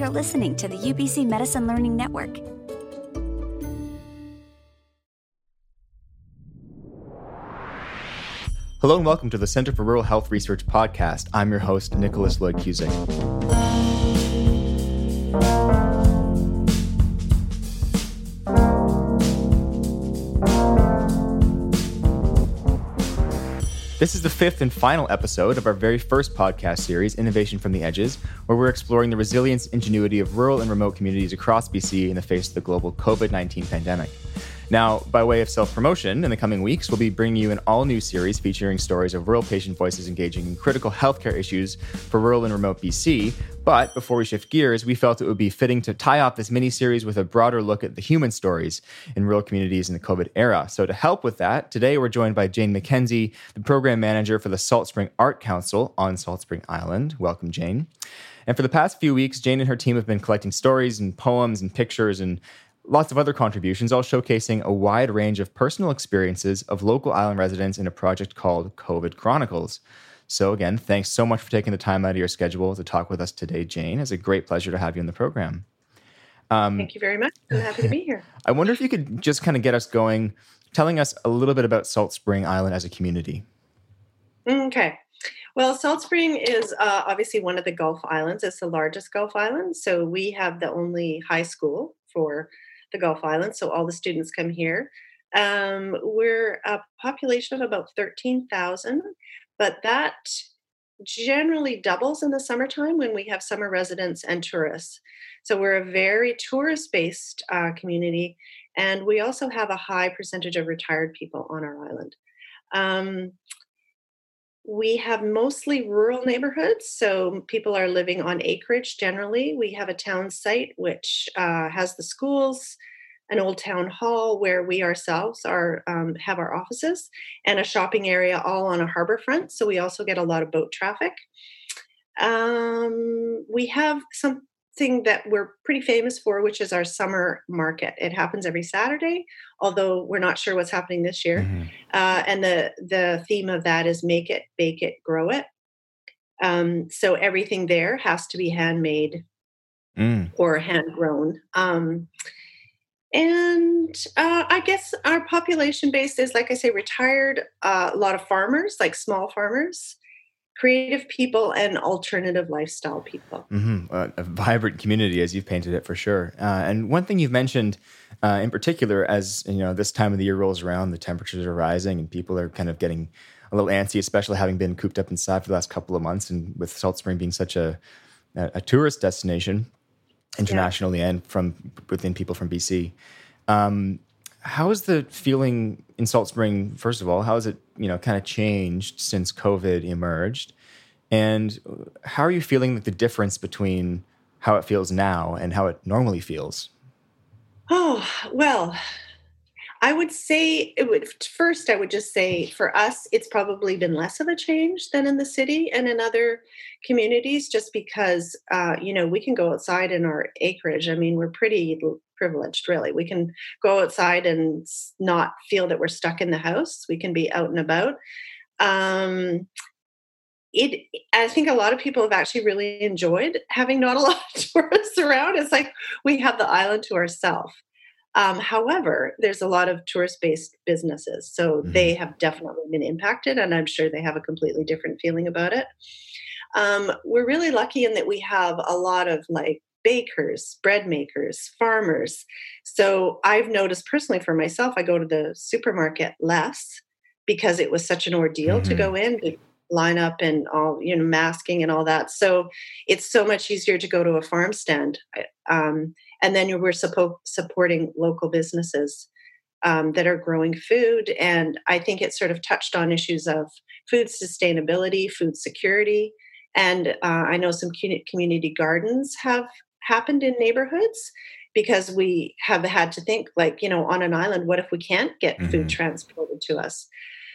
You're listening to the UBC Medicine Learning Network. Hello and welcome to the Center for Rural Health Research podcast. I'm your host, Nicholas Lloyd Cusick. This is the fifth and final episode of our very first podcast series, Innovation from the Edges, where we're exploring the resilience, ingenuity of rural and remote communities across BC in the face of the global COVID 19 pandemic. Now, by way of self promotion, in the coming weeks, we'll be bringing you an all new series featuring stories of rural patient voices engaging in critical healthcare issues for rural and remote BC. But before we shift gears, we felt it would be fitting to tie off this mini series with a broader look at the human stories in rural communities in the COVID era. So, to help with that, today we're joined by Jane McKenzie, the program manager for the Salt Spring Art Council on Salt Spring Island. Welcome, Jane. And for the past few weeks, Jane and her team have been collecting stories and poems and pictures and lots of other contributions, all showcasing a wide range of personal experiences of local island residents in a project called COVID Chronicles. So, again, thanks so much for taking the time out of your schedule to talk with us today, Jane. It's a great pleasure to have you in the program. Um, Thank you very much. I'm happy to be here. I wonder if you could just kind of get us going, telling us a little bit about Salt Spring Island as a community. Okay. Well, Salt Spring is uh, obviously one of the Gulf Islands. It's the largest Gulf Island. So we have the only high school for the Gulf Islands, so all the students come here. Um, we're a population of about 13,000, but that generally doubles in the summertime when we have summer residents and tourists. So we're a very tourist based uh, community, and we also have a high percentage of retired people on our island. Um, we have mostly rural neighborhoods, so people are living on acreage generally. We have a town site which uh, has the schools, an old town hall where we ourselves are um, have our offices, and a shopping area all on a harbor front. So we also get a lot of boat traffic. Um, we have some thing that we're pretty famous for, which is our summer market. It happens every Saturday, although we're not sure what's happening this year. Mm-hmm. Uh, and the the theme of that is make it, bake it, grow it. Um, so everything there has to be handmade mm. or hand grown. Um, and uh, I guess our population base is, like I say, retired. Uh, a lot of farmers, like small farmers creative people and alternative lifestyle people. Mm-hmm. Uh, a vibrant community, as you've painted it, for sure. Uh, and one thing you've mentioned uh, in particular, as you know, this time of the year rolls around, the temperatures are rising, and people are kind of getting a little antsy, especially having been cooped up inside for the last couple of months, and with Salt Spring being such a a, a tourist destination internationally yeah. and from within people from BC. Um, how is the feeling in Salt Spring? First of all, how has it you know kind of changed since COVID emerged, and how are you feeling the difference between how it feels now and how it normally feels? Oh well, I would say it would first. I would just say for us, it's probably been less of a change than in the city and in other communities, just because uh, you know we can go outside in our acreage. I mean, we're pretty privileged, really. We can go outside and not feel that we're stuck in the house. We can be out and about. Um, it i think a lot of people have actually really enjoyed having not a lot of tourists around it's like we have the island to ourselves um, however there's a lot of tourist based businesses so mm-hmm. they have definitely been impacted and i'm sure they have a completely different feeling about it um, we're really lucky in that we have a lot of like bakers, bread makers, farmers. So I've noticed personally for myself, I go to the supermarket less because it was such an ordeal mm-hmm. to go in, to line up and all, you know, masking and all that. So it's so much easier to go to a farm stand. Um, and then we're suppo- supporting local businesses um, that are growing food. And I think it sort of touched on issues of food sustainability, food security. And uh, I know some community gardens have happened in neighborhoods because we have had to think like you know on an island what if we can't get mm-hmm. food transported to us?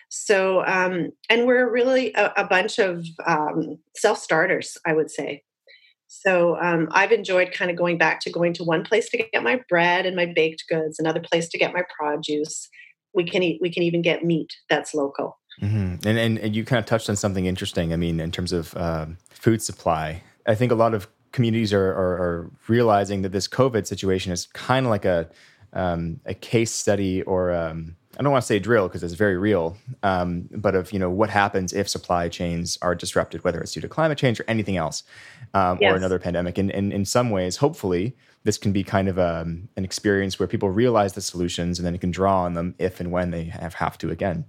So um, and we're really a, a bunch of um, self-starters i would say. So um, i've enjoyed kind of going back to going to one place to get my bread and my baked goods another place to get my produce we can eat we can even get meat that's local. Mm-hmm. and, and, and you kind of touched on something interesting i mean in terms of uh, food supply. I think a lot of communities are, are, are realizing that this COVID situation is kind of like a um, a case study or um, I don't want to say drill because it's very real, um, but of you know what happens if supply chains are disrupted, whether it's due to climate change or anything else, um, yes. or another pandemic. And, and, in some ways, hopefully, this can be kind of um, an experience where people realize the solutions and then can draw on them if and when they have, have to again.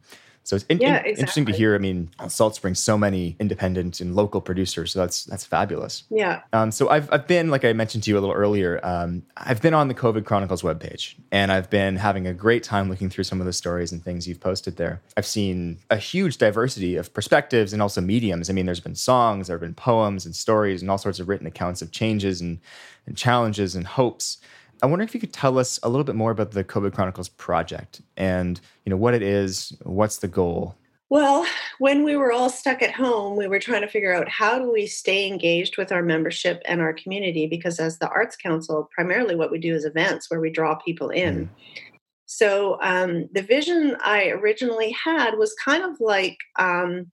So it's in, yeah, in, exactly. interesting to hear. I mean, Salt Springs, so many independent and local producers. So that's that's fabulous. Yeah. Um, so I've I've been like I mentioned to you a little earlier. Um, I've been on the COVID Chronicles webpage, and I've been having a great time looking through some of the stories and things you've posted there. I've seen a huge diversity of perspectives and also mediums. I mean, there's been songs, there have been poems and stories, and all sorts of written accounts of changes and and challenges and hopes. I wonder if you could tell us a little bit more about the COVID Chronicles project and you know what it is, what's the goal. Well, when we were all stuck at home, we were trying to figure out how do we stay engaged with our membership and our community because as the Arts Council, primarily what we do is events where we draw people in. Mm. So um, the vision I originally had was kind of like um,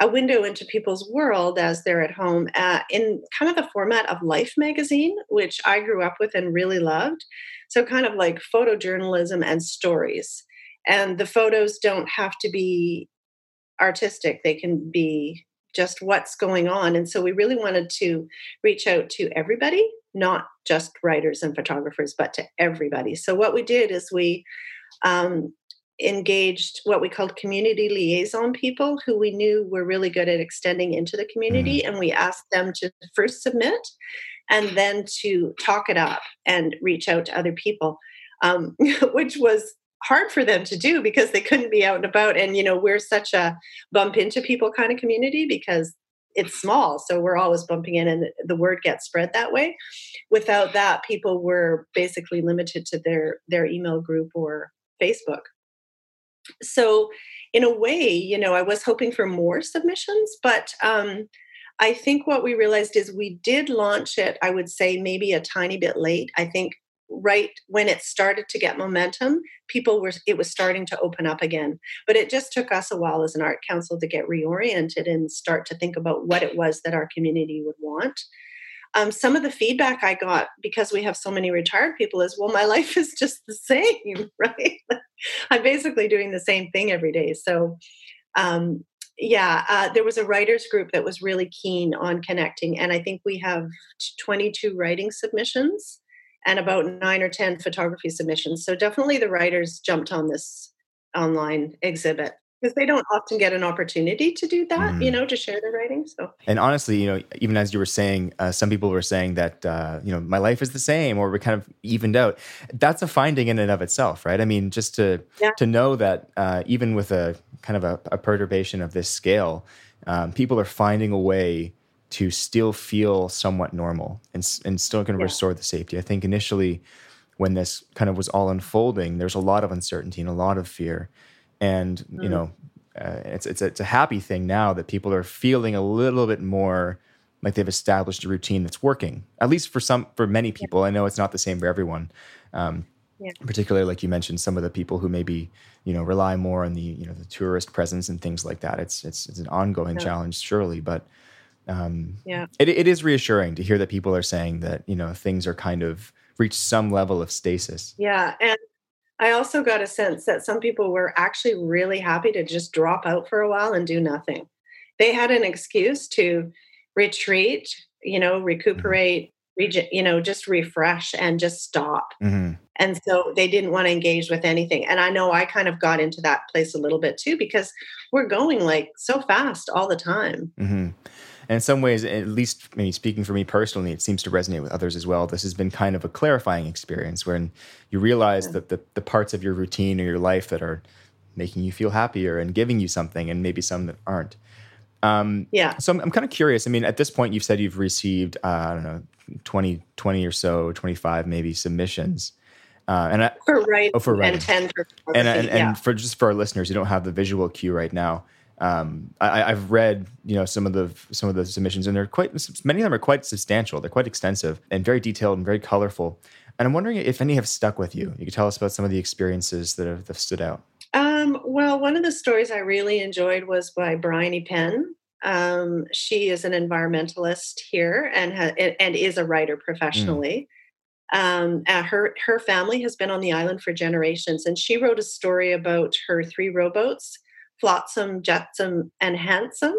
a window into people's world as they're at home uh, in kind of the format of Life magazine, which I grew up with and really loved. So, kind of like photojournalism and stories. And the photos don't have to be artistic, they can be just what's going on. And so, we really wanted to reach out to everybody, not just writers and photographers, but to everybody. So, what we did is we um, engaged what we called community liaison people who we knew were really good at extending into the community mm. and we asked them to first submit and then to talk it up and reach out to other people um, which was hard for them to do because they couldn't be out and about. And you know we're such a bump into people kind of community because it's small so we're always bumping in and the word gets spread that way. Without that people were basically limited to their their email group or facebook so in a way you know i was hoping for more submissions but um, i think what we realized is we did launch it i would say maybe a tiny bit late. I think right when it started to get momentum people were it was starting to open up again. But it just took us a while as an art council to get reoriented and start to think about what it was that our community would want um, some of the feedback I got because we have so many retired people is, well, my life is just the same, right? I'm basically doing the same thing every day. So, um, yeah, uh, there was a writers group that was really keen on connecting, and I think we have 22 writing submissions and about nine or 10 photography submissions. So, definitely the writers jumped on this online exhibit because they don't often get an opportunity to do that mm. you know to share their writing so and honestly you know even as you were saying uh, some people were saying that uh, you know my life is the same or we're kind of evened out that's a finding in and of itself right i mean just to yeah. to know that uh, even with a kind of a, a perturbation of this scale um, people are finding a way to still feel somewhat normal and, and still going to yeah. restore the safety i think initially when this kind of was all unfolding there's a lot of uncertainty and a lot of fear and mm. you know uh, it's it's a, it's a happy thing now that people are feeling a little bit more like they've established a routine that's working at least for some for many people i know it's not the same for everyone um, yeah. particularly like you mentioned some of the people who maybe you know rely more on the you know the tourist presence and things like that it's it's, it's an ongoing yeah. challenge surely but um, yeah it, it is reassuring to hear that people are saying that you know things are kind of reached some level of stasis yeah and I also got a sense that some people were actually really happy to just drop out for a while and do nothing. They had an excuse to retreat, you know, mm-hmm. recuperate, mm-hmm. you know, just refresh and just stop. Mm-hmm. And so they didn't want to engage with anything. And I know I kind of got into that place a little bit too because we're going like so fast all the time. Mm-hmm. And in some ways, at least maybe speaking for me personally, it seems to resonate with others as well. This has been kind of a clarifying experience when you realize yeah. that the, the parts of your routine or your life that are making you feel happier and giving you something, and maybe some that aren't. Um, yeah. So I'm, I'm kind of curious. I mean, at this point, you've said you've received, uh, I don't know, 20, 20 or so, 25 maybe submissions. Uh, and I, for writing, oh, for writing. and 10 for and, and, yeah. and for just for our listeners who don't have the visual cue right now, um, I, have read you know some of the some of the submissions, and they're quite many of them are quite substantial. They're quite extensive and very detailed and very colorful. And I'm wondering if any have stuck with you. You could tell us about some of the experiences that have, that have stood out. Um, well, one of the stories I really enjoyed was by Bryony Penn, Um, she is an environmentalist here and ha- and is a writer professionally. Mm. Um, her her family has been on the island for generations, and she wrote a story about her three rowboats: Flotsam, Jetsam, and Handsome.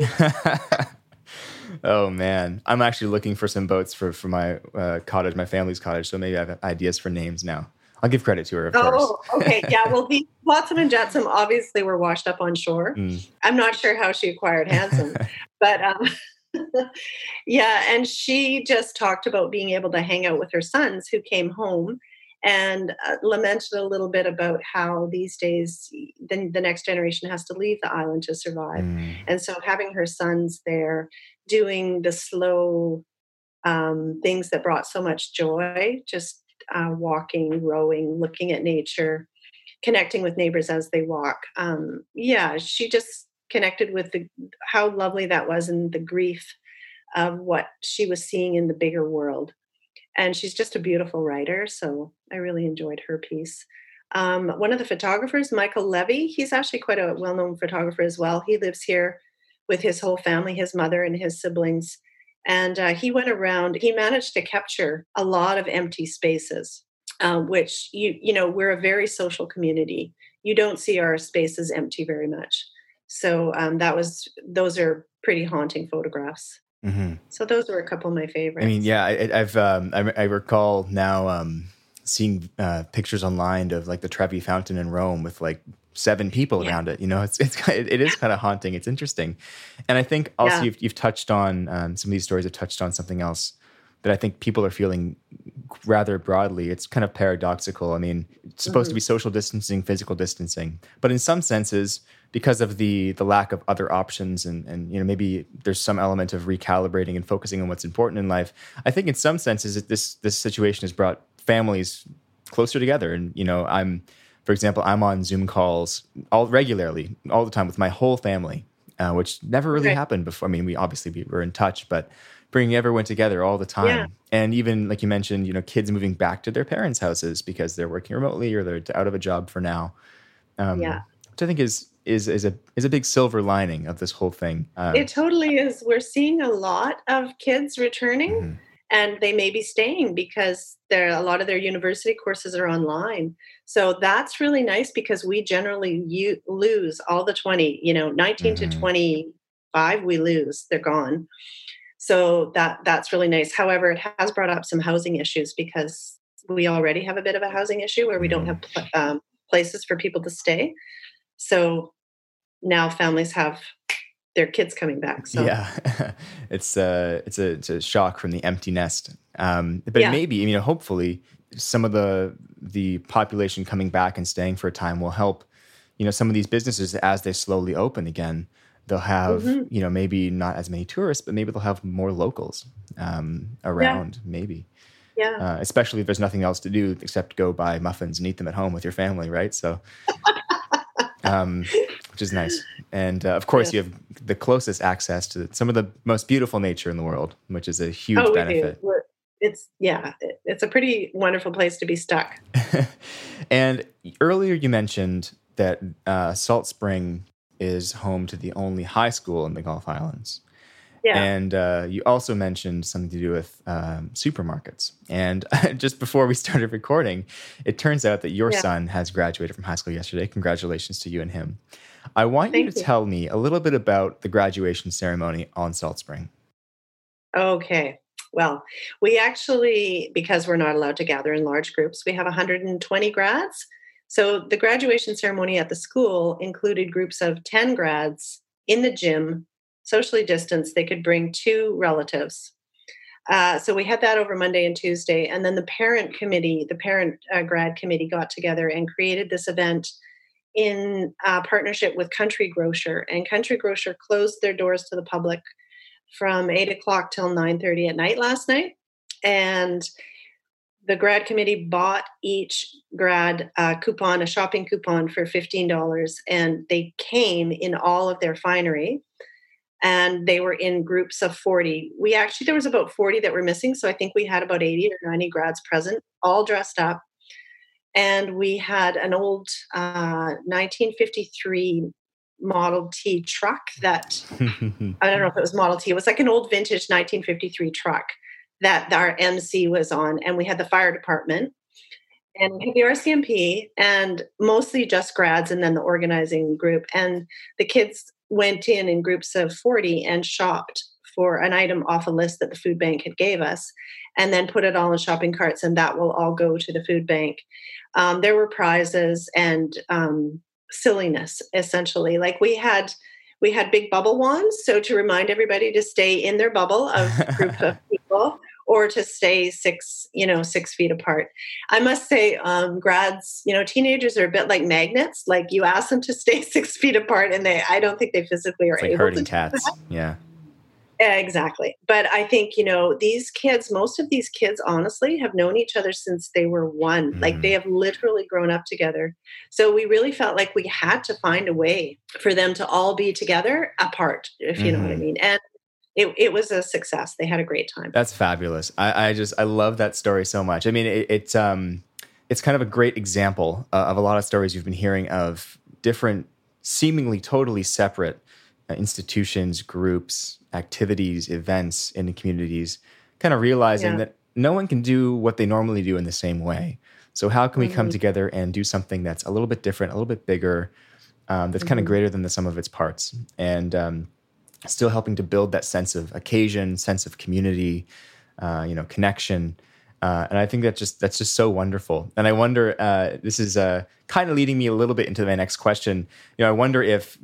oh man, I'm actually looking for some boats for for my uh, cottage, my family's cottage. So maybe I have ideas for names now. I'll give credit to her, of oh, course. okay. Yeah. Well, the Flotsam and Jetsam obviously were washed up on shore. Mm. I'm not sure how she acquired Handsome, but um, yeah. And she just talked about being able to hang out with her sons who came home and uh, lamented a little bit about how these days the, the next generation has to leave the island to survive. Mm. And so having her sons there doing the slow um, things that brought so much joy, just uh, walking, rowing, looking at nature, connecting with neighbors as they walk. Um, yeah, she just connected with the, how lovely that was and the grief of what she was seeing in the bigger world. And she's just a beautiful writer, so I really enjoyed her piece. Um, one of the photographers, Michael Levy, he's actually quite a well known photographer as well. He lives here with his whole family, his mother and his siblings. And uh, he went around, he managed to capture a lot of empty spaces, um, which you, you know, we're a very social community. You don't see our spaces empty very much. So um, that was, those are pretty haunting photographs. Mm-hmm. So those were a couple of my favorites. I mean, yeah, I, have um, I, I, recall now um, seeing uh, pictures online of like the Trevi Fountain in Rome with like seven people yeah. around it. You know, it's it's it is kind of haunting. It's interesting, and I think also yeah. you've you've touched on um, some of these stories have touched on something else that I think people are feeling rather broadly. It's kind of paradoxical. I mean, it's supposed mm-hmm. to be mm-hmm. social distancing, physical distancing, but in some senses, because of the the lack of other options and and you know maybe there's some element of recalibrating and focusing on what's important in life. I think in some senses this this situation has brought families closer together, and you know I'm for example, I'm on Zoom calls all regularly, all the time with my whole family, uh, which never really okay. happened before. I mean, we obviously we were in touch, but bringing everyone together all the time. Yeah. And even like you mentioned, you know, kids moving back to their parents' houses because they're working remotely or they're out of a job for now. Um, yeah. Which I think is is is a is a big silver lining of this whole thing. Um, it totally is. We're seeing a lot of kids returning. Mm-hmm and they may be staying because there a lot of their university courses are online so that's really nice because we generally u- lose all the 20 you know 19 mm-hmm. to 25 we lose they're gone so that that's really nice however it has brought up some housing issues because we already have a bit of a housing issue where we don't have mm-hmm. um, places for people to stay so now families have their kids coming back. So yeah, it's a uh, it's a it's a shock from the empty nest. Um, but yeah. maybe you know hopefully some of the the population coming back and staying for a time will help. You know some of these businesses as they slowly open again, they'll have mm-hmm. you know maybe not as many tourists, but maybe they'll have more locals um, around. Yeah. Maybe. Yeah. Uh, especially if there's nothing else to do except go buy muffins and eat them at home with your family, right? So. um, which is nice. And uh, of course, you have the closest access to some of the most beautiful nature in the world, which is a huge oh, benefit. It's yeah, it's a pretty wonderful place to be stuck. and earlier you mentioned that uh, Salt Spring is home to the only high school in the Gulf Islands. Yeah. And uh, you also mentioned something to do with um, supermarkets. And just before we started recording, it turns out that your yeah. son has graduated from high school yesterday. Congratulations to you and him. I want Thank you to you. tell me a little bit about the graduation ceremony on Salt Spring. Okay. Well, we actually, because we're not allowed to gather in large groups, we have 120 grads. So the graduation ceremony at the school included groups of 10 grads in the gym socially distanced, they could bring two relatives. Uh, so we had that over Monday and Tuesday. And then the parent committee, the parent uh, grad committee got together and created this event in uh, partnership with Country Grocer. And Country Grocer closed their doors to the public from 8 o'clock till 9.30 at night last night. And the grad committee bought each grad uh, coupon, a shopping coupon for $15. And they came in all of their finery and they were in groups of 40 we actually there was about 40 that were missing so i think we had about 80 or 90 grads present all dressed up and we had an old uh, 1953 Model T truck that I don't know if it was Model T. It was like an old vintage 1953 truck that our MC was on, and we had the fire department and the RCMP and mostly just grads and then the organizing group. And the kids went in in groups of 40 and shopped for an item off a list that the food bank had gave us and then put it all in shopping carts and that will all go to the food bank um, there were prizes and um, silliness essentially like we had we had big bubble wands so to remind everybody to stay in their bubble of group of people or to stay six you know six feet apart i must say um, grads you know teenagers are a bit like magnets like you ask them to stay six feet apart and they i don't think they physically are it's like able herding to cats yeah Exactly. But I think, you know, these kids, most of these kids, honestly, have known each other since they were one. Mm. Like they mm. have literally grown up together. So we really felt like we had to find a way for them to all be together apart, if you mm. know what I mm-hmm. mean. And it, it was a success. They had a great time. That's fabulous. I, I just, I love that story so much. I mean, it, it's, um, it's kind of a great example uh, of a lot of stories you've been hearing of different, seemingly totally separate uh, institutions, groups, activities, events in the communities, kind of realizing yeah. that no one can do what they normally do in the same way. So, how can we mm-hmm. come together and do something that's a little bit different, a little bit bigger, um, that's mm-hmm. kind of greater than the sum of its parts, and um, still helping to build that sense of occasion, sense of community, uh, you know, connection. Uh, and I think that just that's just so wonderful. And I wonder, uh, this is uh, kind of leading me a little bit into my next question. You know, I wonder if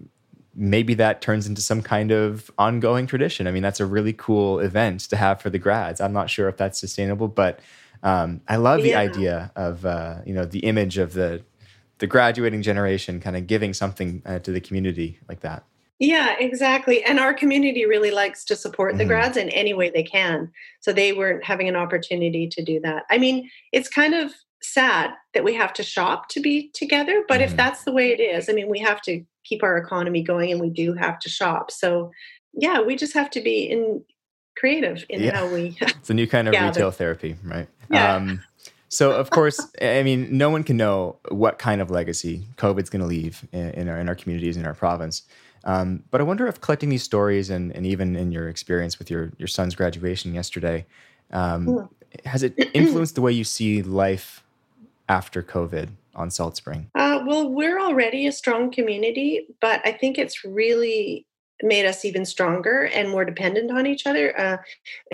maybe that turns into some kind of ongoing tradition. I mean, that's a really cool event to have for the grads. I'm not sure if that's sustainable, but um, I love yeah. the idea of uh, you know the image of the the graduating generation kind of giving something uh, to the community like that. Yeah, exactly. And our community really likes to support the mm-hmm. grads in any way they can. So they weren't having an opportunity to do that. I mean, it's kind of sad that we have to shop to be together, but mm-hmm. if that's the way it is, I mean, we have to keep our economy going and we do have to shop. So yeah, we just have to be in creative in yeah. how we It's a new kind of retail therapy, right? Yeah. Um, so of course, I mean, no one can know what kind of legacy COVID's going to leave in, in, our in our communities in our province. Um, but I wonder if collecting these stories and, and even in your experience with your your son's graduation yesterday, um, has it influenced the way you see life after COVID? on Salt Spring? Uh, well, we're already a strong community, but I think it's really made us even stronger and more dependent on each other. Uh,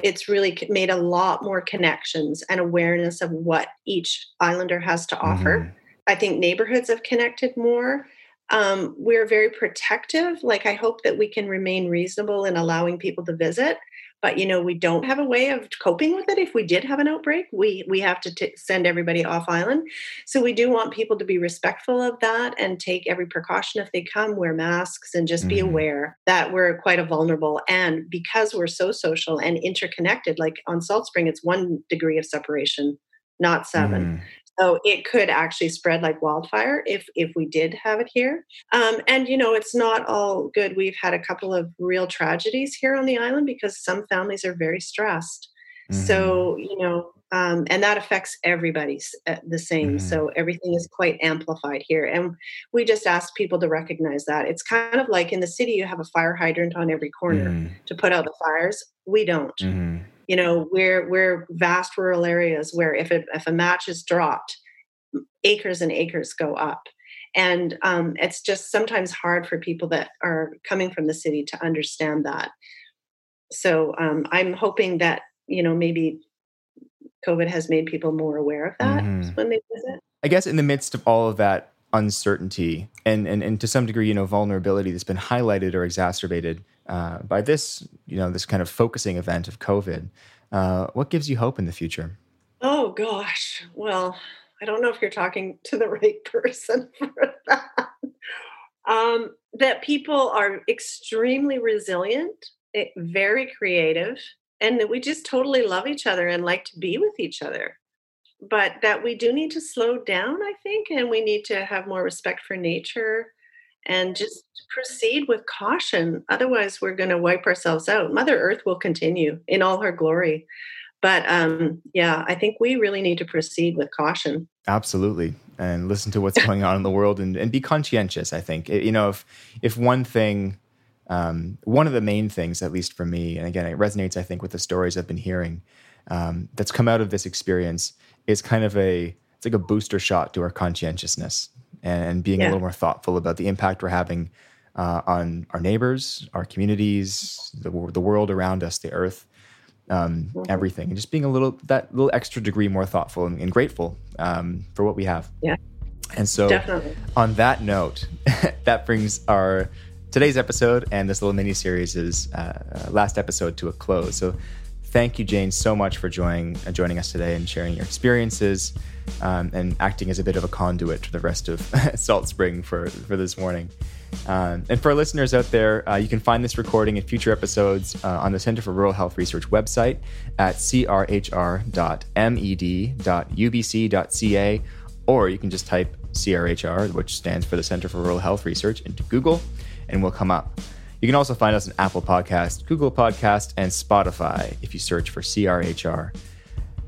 it's really made a lot more connections and awareness of what each islander has to offer. Mm-hmm. I think neighborhoods have connected more. Um, we're very protective. Like, I hope that we can remain reasonable in allowing people to visit but you know we don't have a way of coping with it if we did have an outbreak we we have to t- send everybody off island so we do want people to be respectful of that and take every precaution if they come wear masks and just mm-hmm. be aware that we're quite a vulnerable and because we're so social and interconnected like on salt spring it's one degree of separation not 7 mm. So it could actually spread like wildfire if if we did have it here. Um, and you know, it's not all good. We've had a couple of real tragedies here on the island because some families are very stressed. Mm-hmm. So you know, um, and that affects everybody uh, the same. Mm-hmm. So everything is quite amplified here, and we just ask people to recognize that. It's kind of like in the city, you have a fire hydrant on every corner mm-hmm. to put out the fires. We don't mm-hmm you know we're we're vast rural areas where if it, if a match is dropped acres and acres go up. And um, it's just sometimes hard for people that are coming from the city to understand that. So um, i'm hoping that you know maybe covid has made people more aware of that mm-hmm. when they visit. I guess in the midst of all of that uncertainty and, and and to some degree you know vulnerability that's been highlighted or exacerbated uh, by this, you know, this kind of focusing event of COVID. Uh, what gives you hope in the future? Oh gosh, well, I don't know if you're talking to the right person for that. Um, that people are extremely resilient, eh, very creative, and that we just totally love each other and like to be with each other. But that we do need to slow down, I think, and we need to have more respect for nature and just proceed with caution. Otherwise, we're going to wipe ourselves out. Mother Earth will continue in all her glory. But um, yeah, I think we really need to proceed with caution. Absolutely. and listen to what's going on in the world and, and be conscientious. I think you know if if one thing, um, one of the main things, at least for me, and again, it resonates. I think with the stories I've been hearing um, that's come out of this experience is kind of a it's like a booster shot to our conscientiousness and, and being yeah. a little more thoughtful about the impact we're having uh, on our neighbors, our communities, the, the world around us, the earth, um, mm-hmm. everything, and just being a little that little extra degree more thoughtful and, and grateful um, for what we have. Yeah. And so, Definitely. on that note, that brings our today's episode and this little mini series is uh, last episode to a close. So, thank you, Jane, so much for joining uh, joining us today and sharing your experiences um, and acting as a bit of a conduit to the rest of Salt Spring for for this morning. Um, and for our listeners out there, uh, you can find this recording and future episodes uh, on the Center for Rural Health Research website at crhr.med.ubc.ca, or you can just type CRHR, which stands for the Center for Rural Health Research, into Google, and we'll come up. You can also find us on Apple Podcast, Google Podcast, and Spotify if you search for CRHR.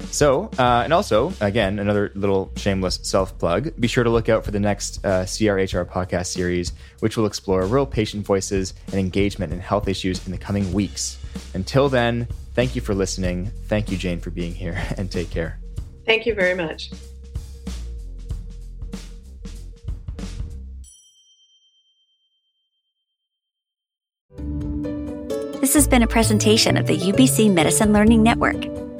So, uh, and also, again, another little shameless self plug be sure to look out for the next uh, CRHR podcast series, which will explore real patient voices and engagement in health issues in the coming weeks. Until then, thank you for listening. Thank you, Jane, for being here, and take care. Thank you very much. This has been a presentation of the UBC Medicine Learning Network.